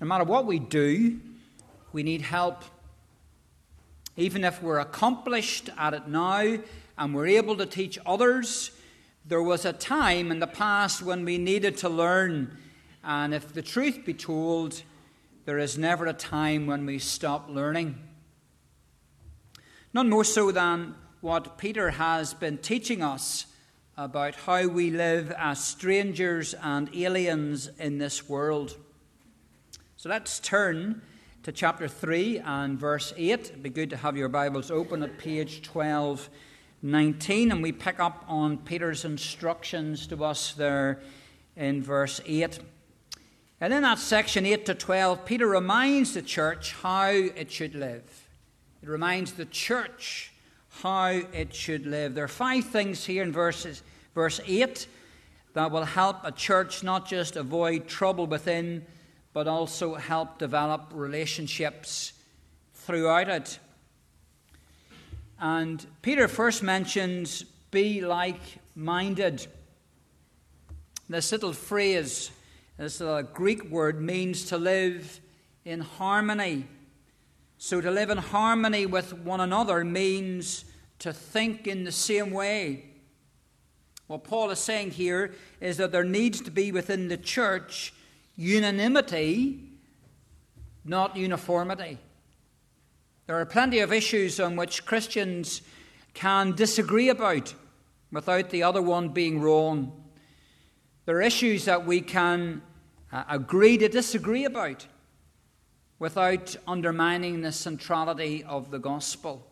No matter what we do, we need help. Even if we're accomplished at it now and we're able to teach others, there was a time in the past when we needed to learn. And if the truth be told, there is never a time when we stop learning. None more so than what Peter has been teaching us about how we live as strangers and aliens in this world. So let's turn to chapter 3 and verse 8. It'd be good to have your Bibles open at page 1219, and we pick up on Peter's instructions to us there in verse 8. And in that section 8 to 12, Peter reminds the church how it should live. It reminds the church how it should live. There are five things here in verses, verse 8 that will help a church not just avoid trouble within, but also help develop relationships throughout it. And Peter first mentions be like minded. This little phrase, this little Greek word, means to live in harmony. So to live in harmony with one another means to think in the same way. What Paul is saying here is that there needs to be within the church unanimity, not uniformity. There are plenty of issues on which Christians can disagree about without the other one being wrong. There are issues that we can uh, agree to disagree about without undermining the centrality of the gospel.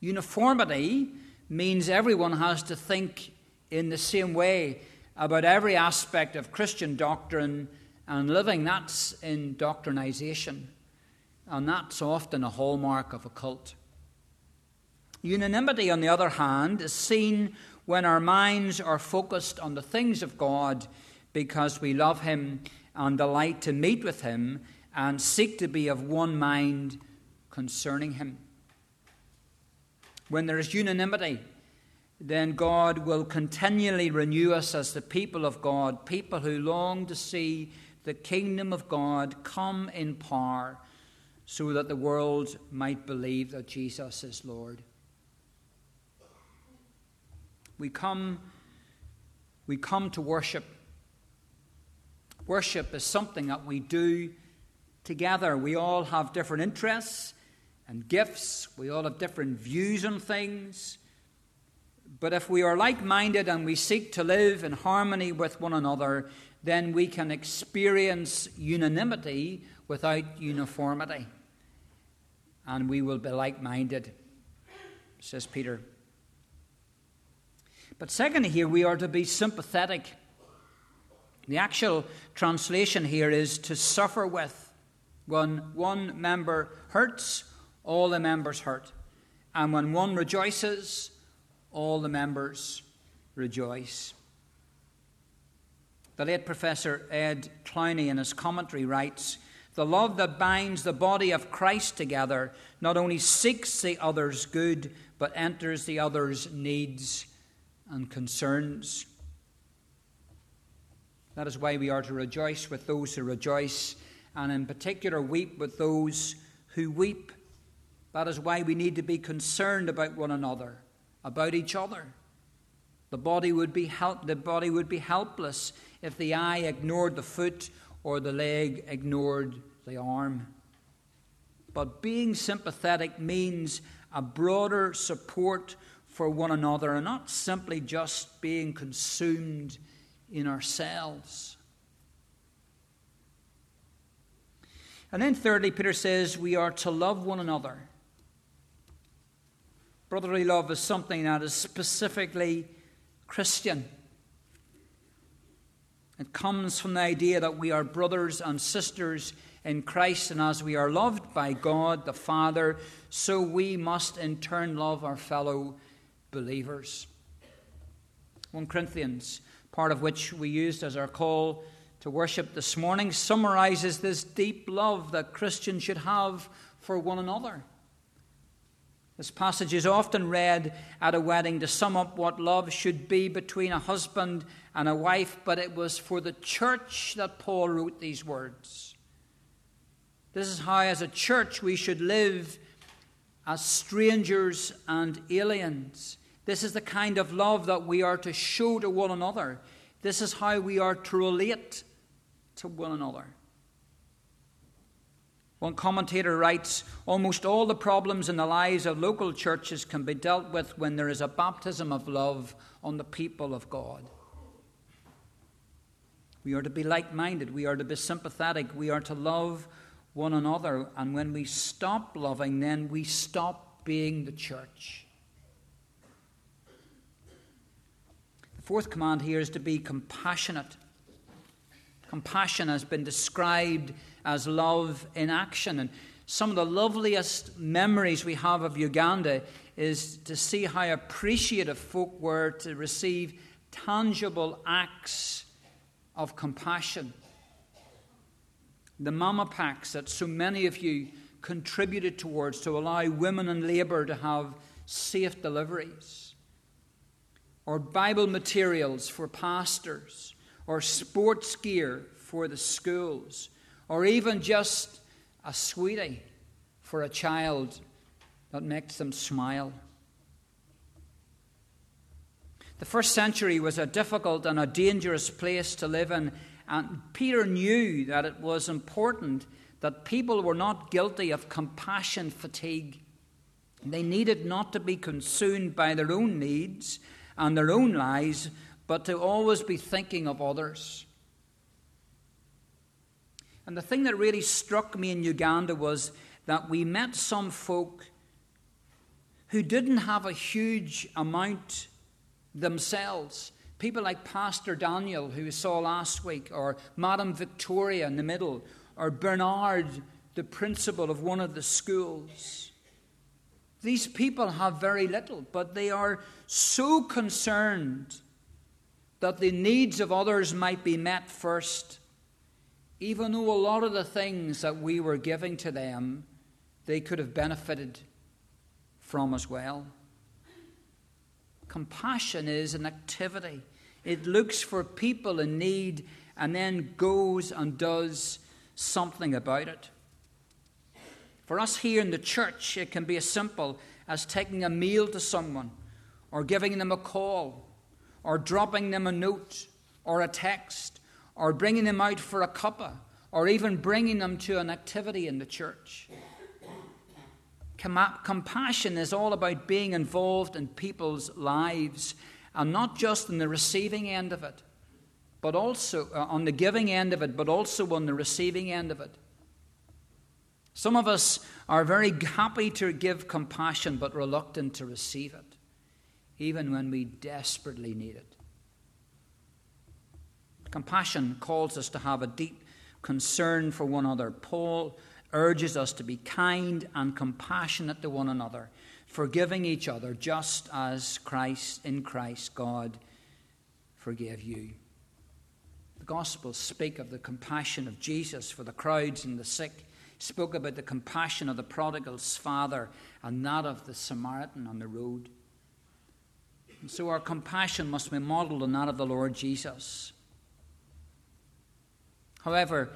Uniformity means everyone has to think in the same way about every aspect of Christian doctrine and living. That's indoctrination, and that's often a hallmark of a cult. Unanimity, on the other hand, is seen when our minds are focused on the things of God because we love Him and delight to meet with Him and seek to be of one mind concerning Him. When there is unanimity, then God will continually renew us as the people of God, people who long to see the kingdom of God come in power so that the world might believe that Jesus is Lord. We come, we come to worship. Worship is something that we do together. We all have different interests and gifts, we all have different views on things. But if we are like minded and we seek to live in harmony with one another, then we can experience unanimity without uniformity. And we will be like minded, says Peter. But secondly, here we are to be sympathetic. The actual translation here is to suffer with. When one member hurts, all the members hurt. And when one rejoices, all the members rejoice. The late Professor Ed Clowney, in his commentary, writes The love that binds the body of Christ together not only seeks the other's good, but enters the other's needs and concerns. That is why we are to rejoice with those who rejoice, and in particular, weep with those who weep. That is why we need to be concerned about one another about each other. The body would be help, the body would be helpless if the eye ignored the foot or the leg ignored the arm. But being sympathetic means a broader support for one another and not simply just being consumed in ourselves. And then, thirdly, Peter says we are to love one another. Brotherly love is something that is specifically Christian. It comes from the idea that we are brothers and sisters in Christ, and as we are loved by God the Father, so we must in turn love our fellow believers. 1 Corinthians, part of which we used as our call to worship this morning, summarizes this deep love that Christians should have for one another. This passage is often read at a wedding to sum up what love should be between a husband and a wife, but it was for the church that Paul wrote these words. This is how, as a church, we should live as strangers and aliens. This is the kind of love that we are to show to one another. This is how we are to relate to one another. One commentator writes almost all the problems in the lives of local churches can be dealt with when there is a baptism of love on the people of God. We are to be like minded, we are to be sympathetic, we are to love one another. And when we stop loving, then we stop being the church. The fourth command here is to be compassionate. Compassion has been described as love in action. And some of the loveliest memories we have of Uganda is to see how appreciative folk were to receive tangible acts of compassion the mama packs that so many of you contributed towards to allow women in labour to have safe deliveries, or Bible materials for pastors, or sports gear for the schools, or even just a sweetie for a child that makes them smile. The first century was a difficult and a dangerous place to live in and Peter knew that it was important that people were not guilty of compassion fatigue. They needed not to be consumed by their own needs and their own lives, but to always be thinking of others. And the thing that really struck me in Uganda was that we met some folk who didn't have a huge amount themselves. People like Pastor Daniel, who we saw last week, or Madame Victoria in the middle, or Bernard, the principal of one of the schools. These people have very little, but they are so concerned that the needs of others might be met first, even though a lot of the things that we were giving to them, they could have benefited from as well. Compassion is an activity, it looks for people in need and then goes and does something about it. For us here in the church, it can be as simple as taking a meal to someone, or giving them a call, or dropping them a note, or a text, or bringing them out for a cuppa, or even bringing them to an activity in the church. Compassion is all about being involved in people's lives and not just in the receiving end of it, but also uh, on the giving end of it, but also on the receiving end of it. Some of us are very happy to give compassion but reluctant to receive it, even when we desperately need it. Compassion calls us to have a deep concern for one another. Paul urges us to be kind and compassionate to one another, forgiving each other just as Christ, in Christ, God forgave you. The Gospels speak of the compassion of Jesus for the crowds and the sick, spoke about the compassion of the prodigal's father and that of the Samaritan on the road. And so our compassion must be modeled on that of the Lord Jesus. However,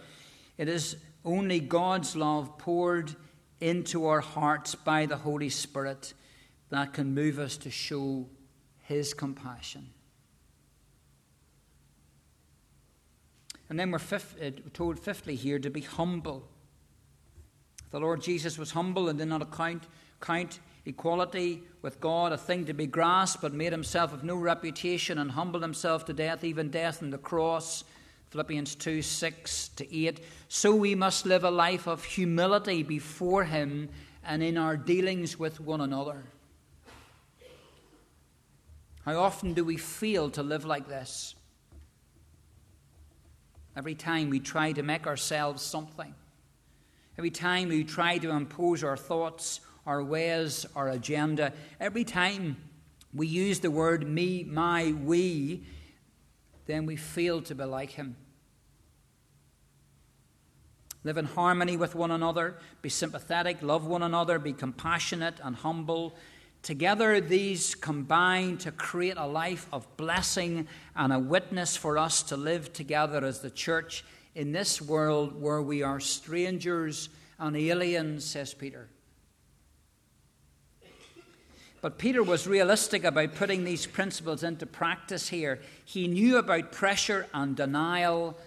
it is only God's love poured into our hearts by the Holy Spirit that can move us to show His compassion. And then we're fifth, uh, told, fifthly, here to be humble. The Lord Jesus was humble and did not account, count equality with God a thing to be grasped, but made himself of no reputation and humbled himself to death, even death on the cross. Philippians 2 6 to 8. So we must live a life of humility before Him and in our dealings with one another. How often do we fail to live like this? Every time we try to make ourselves something, every time we try to impose our thoughts, our ways, our agenda, every time we use the word me, my, we, then we fail to be like him. Live in harmony with one another, be sympathetic, love one another, be compassionate and humble. Together, these combine to create a life of blessing and a witness for us to live together as the church in this world where we are strangers and aliens, says Peter. But Peter was realistic about putting these principles into practice here. He knew about pressure and denial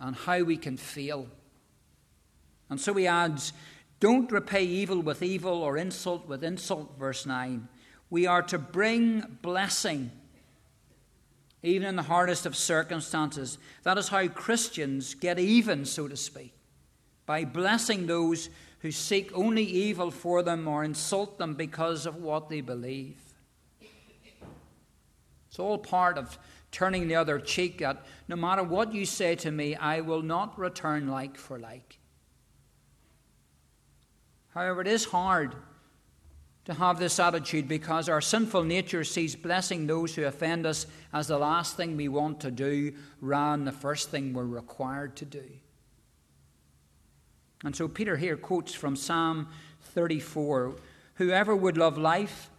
and how we can feel. And so he adds, Don't repay evil with evil or insult with insult, verse 9. We are to bring blessing even in the hardest of circumstances. That is how Christians get even, so to speak, by blessing those who seek only evil for them or insult them because of what they believe. It's all part of turning the other cheek at no matter what you say to me, I will not return like for like. However, it is hard to have this attitude because our sinful nature sees blessing those who offend us as the last thing we want to do rather than the first thing we're required to do. And so Peter here quotes from Psalm 34 Whoever would love life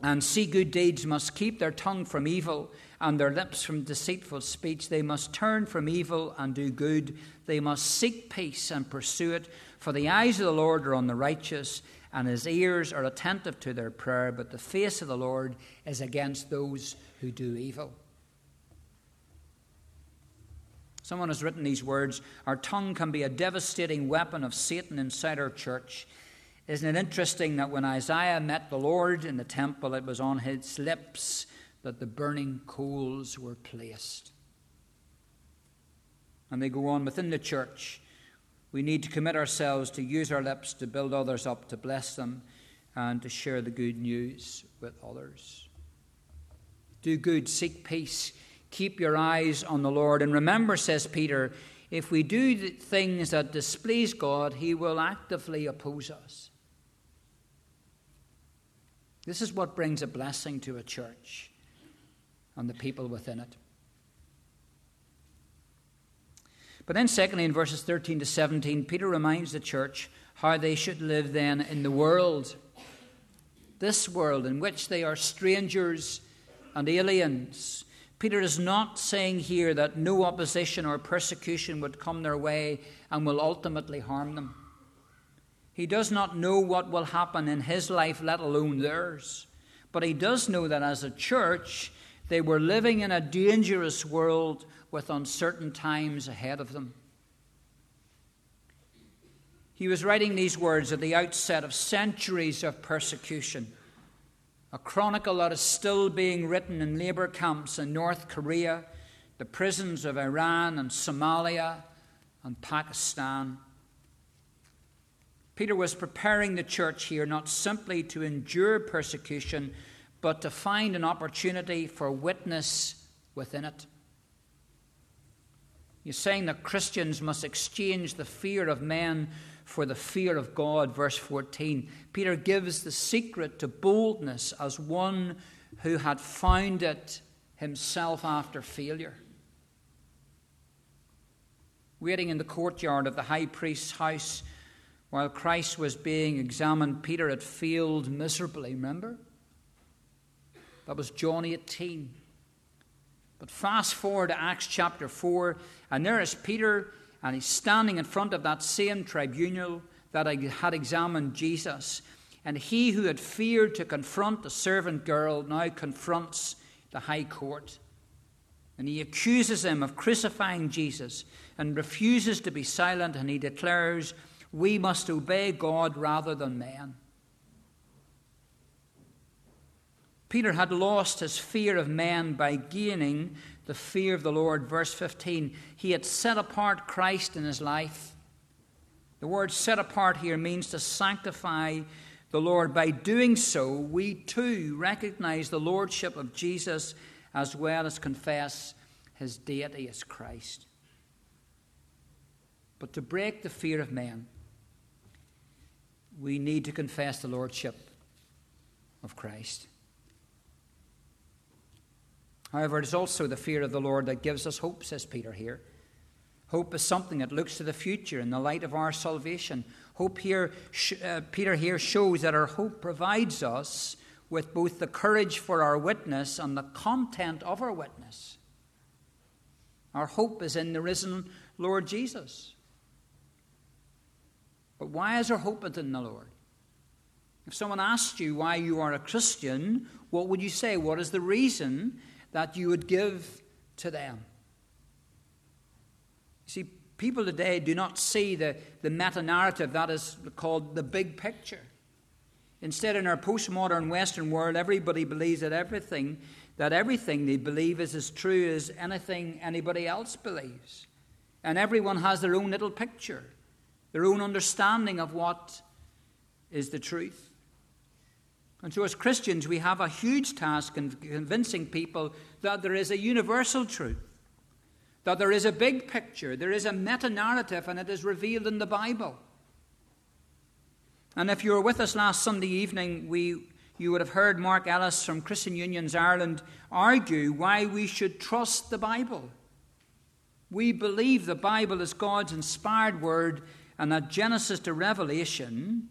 and see good deeds must keep their tongue from evil and their lips from deceitful speech. They must turn from evil and do good. They must seek peace and pursue it. For the eyes of the Lord are on the righteous, and his ears are attentive to their prayer, but the face of the Lord is against those who do evil. Someone has written these words Our tongue can be a devastating weapon of Satan inside our church. Isn't it interesting that when Isaiah met the Lord in the temple, it was on his lips that the burning coals were placed? And they go on within the church. We need to commit ourselves to use our lips to build others up, to bless them, and to share the good news with others. Do good, seek peace, Keep your eyes on the Lord. And remember, says Peter, if we do things that displease God, He will actively oppose us. This is what brings a blessing to a church and the people within it. But then, secondly, in verses 13 to 17, Peter reminds the church how they should live then in the world. This world in which they are strangers and aliens. Peter is not saying here that no opposition or persecution would come their way and will ultimately harm them. He does not know what will happen in his life, let alone theirs. But he does know that as a church, they were living in a dangerous world with uncertain times ahead of them. He was writing these words at the outset of centuries of persecution a chronicle that is still being written in labor camps in North Korea, the prisons of Iran and Somalia and Pakistan. Peter was preparing the church here not simply to endure persecution, but to find an opportunity for witness within it. He's saying that Christians must exchange the fear of men for the fear of God, verse 14. Peter gives the secret to boldness as one who had found it himself after failure. Waiting in the courtyard of the high priest's house while Christ was being examined, Peter had failed miserably, remember? That was John 18. But fast forward to Acts chapter 4, and there is Peter and he's standing in front of that same tribunal that had examined Jesus. And he who had feared to confront the servant girl now confronts the high court. And he accuses them of crucifying Jesus and refuses to be silent. And he declares, We must obey God rather than man. Peter had lost his fear of men by gaining the fear of the Lord. Verse 15, he had set apart Christ in his life. The word set apart here means to sanctify the Lord. By doing so, we too recognize the lordship of Jesus as well as confess his deity as Christ. But to break the fear of men, we need to confess the lordship of Christ. However, it is also the fear of the Lord that gives us hope, says Peter here. Hope is something that looks to the future in the light of our salvation. Hope here, uh, Peter here shows that our hope provides us with both the courage for our witness and the content of our witness. Our hope is in the risen Lord Jesus. But why is our hope in the Lord? If someone asked you why you are a Christian, what would you say? What is the reason that you would give to them? You see, people today do not see the, the meta narrative that is called the big picture. Instead, in our postmodern Western world, everybody believes that everything that everything they believe is as true as anything anybody else believes. And everyone has their own little picture, their own understanding of what is the truth. And so, as Christians, we have a huge task in convincing people that there is a universal truth, that there is a big picture, there is a meta narrative, and it is revealed in the Bible. And if you were with us last Sunday evening, we, you would have heard Mark Ellis from Christian Unions Ireland argue why we should trust the Bible. We believe the Bible is God's inspired word, and that Genesis to Revelation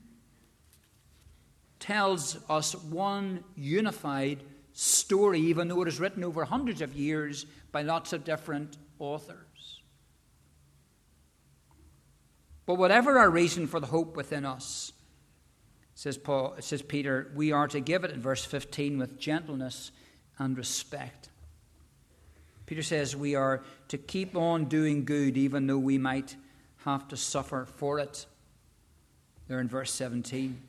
tells us one unified story, even though it is written over hundreds of years by lots of different authors. But whatever our reason for the hope within us, says Paul, says Peter, we are to give it in verse 15 with gentleness and respect. Peter says we are to keep on doing good even though we might have to suffer for it. There in verse 17.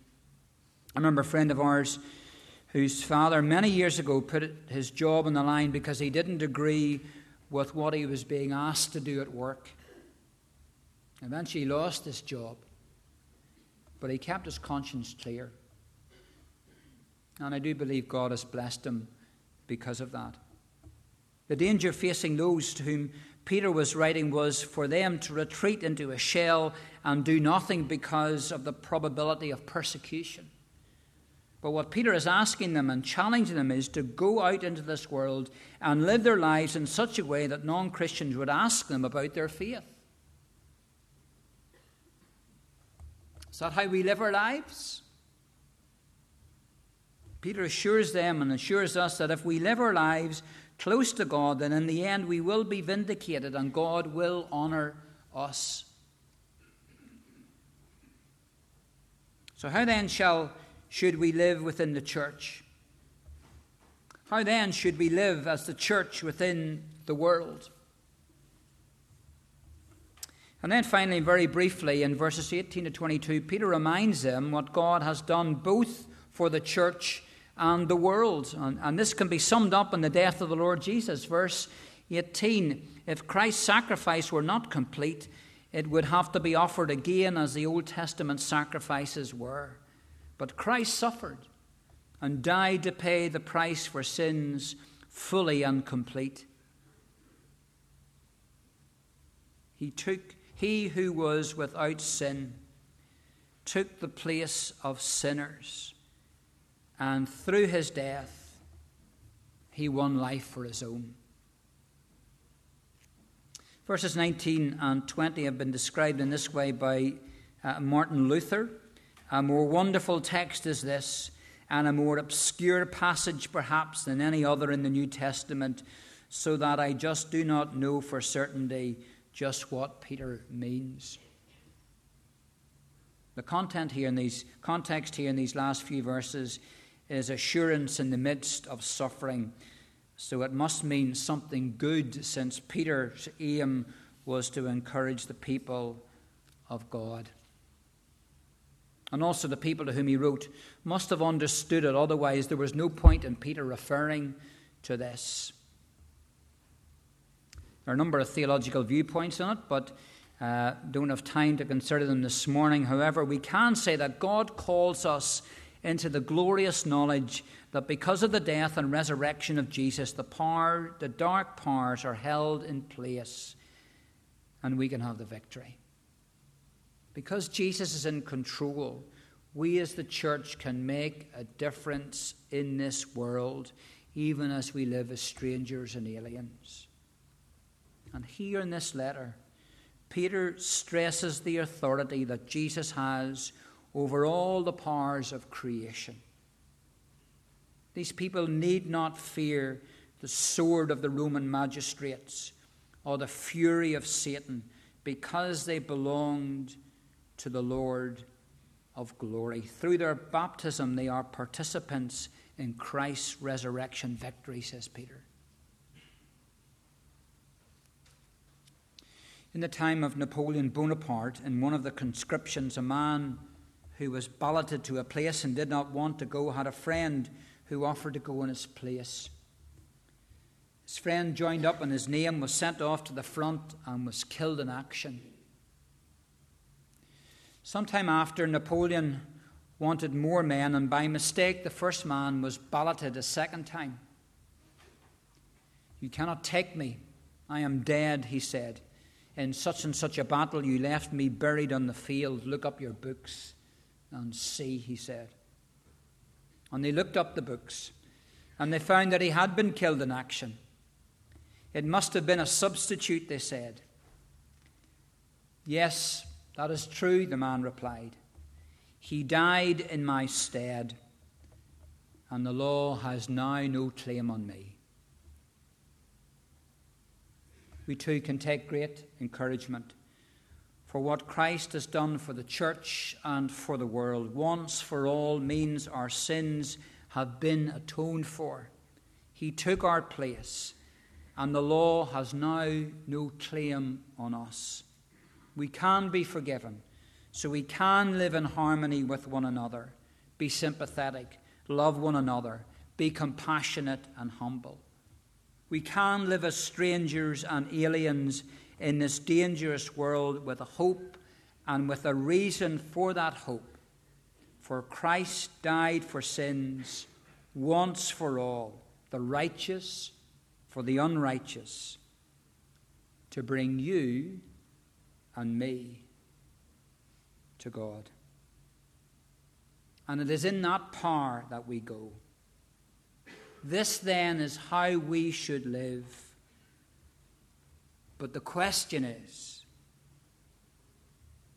I remember a friend of ours whose father many years ago put his job on the line because he didn't agree with what he was being asked to do at work. Eventually, he lost his job, but he kept his conscience clear. And I do believe God has blessed him because of that. The danger facing those to whom Peter was writing was for them to retreat into a shell and do nothing because of the probability of persecution. But what Peter is asking them and challenging them is to go out into this world and live their lives in such a way that non Christians would ask them about their faith. Is that how we live our lives? Peter assures them and assures us that if we live our lives close to God, then in the end we will be vindicated and God will honor us. So, how then shall should we live within the church? How then should we live as the church within the world? And then finally, very briefly, in verses 18 to 22, Peter reminds them what God has done both for the church and the world. And, and, this can be summed up in the death of the Lord Jesus. Verse 18 If Christ's sacrifice were not complete, it would have to be offered again as the Old Testament sacrifices were. But Christ suffered and died to pay the price for sins fully and complete. He took, he who was without sin, took the place of sinners, and through his death, he won life for his own. Verses 19 and 20 have been described in this way by uh, Martin Luther. A more wonderful text is this, and a more obscure passage perhaps than any other in the New Testament, so that I just do not know for certainty just what Peter means. The content here in these context here in these last few verses is assurance in the midst of suffering. So it must mean something good, since Peter's aim was to encourage the people of God and also the people to whom he wrote, must have understood it. Otherwise, there was no point in Peter referring to this. There are a number of theological viewpoints on it, but uh, don't have time to consider them this morning. However, we can say that God calls us into the glorious knowledge that because of the death and resurrection of Jesus, the power, the dark powers are held in place, and we can have the victory. Because Jesus is in control, we as the church can make a difference in this world, even as we live as strangers and aliens. And here in this letter, Peter stresses the authority that Jesus has over all the powers of creation. These people need not fear the sword of the Roman magistrates or the fury of Satan because they belonged to the Lord of glory. Through their baptism, they are participants in Christ's resurrection victory, says Peter. In the time of Napoleon Bonaparte, in one of the conscriptions, a man who was balloted to a place and did not want to go had a friend who offered to go in his place. His friend joined up, and his name was sent off to the front and was killed in action. Sometime after, Napoleon wanted more men, and by mistake, the first man was balloted a second time. You cannot take me. I am dead, he said. In such and such a battle, you left me buried on the field. Look up your books and see, he said. And they looked up the books, and they found that he had been killed in action. It must have been a substitute, they said. Yes, that is true, the man replied. He died in my stead, and the law has now no claim on me. we too can take great encouragement for what Christ has done for the church and for the world. Once for all means our sins have been atoned for. He took our place, and the law has now no claim on us. We can be forgiven, so we can live in harmony with one another, be sympathetic, love one another, be compassionate and humble. We can live as strangers and aliens in this dangerous world with a hope and with a reason for that hope. For Christ died for sins once for all, the righteous for the unrighteous, to bring you and me to God. And it is in that power that we go. This then is how we should live. But the question is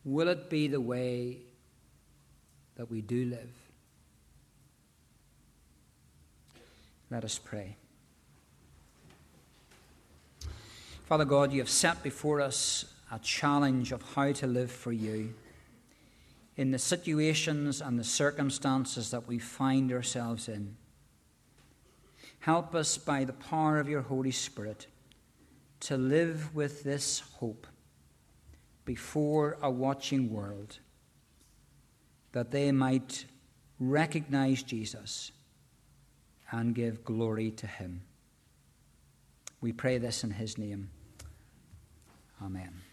will it be the way that we do live? Let us pray. Father God, you have set before us a challenge of how to live for you in the situations and the circumstances that we find ourselves in. Help us by the power of your Holy Spirit to live with this hope before a watching world, that they might recognize Jesus and give glory to him. We pray this in his name. Amen.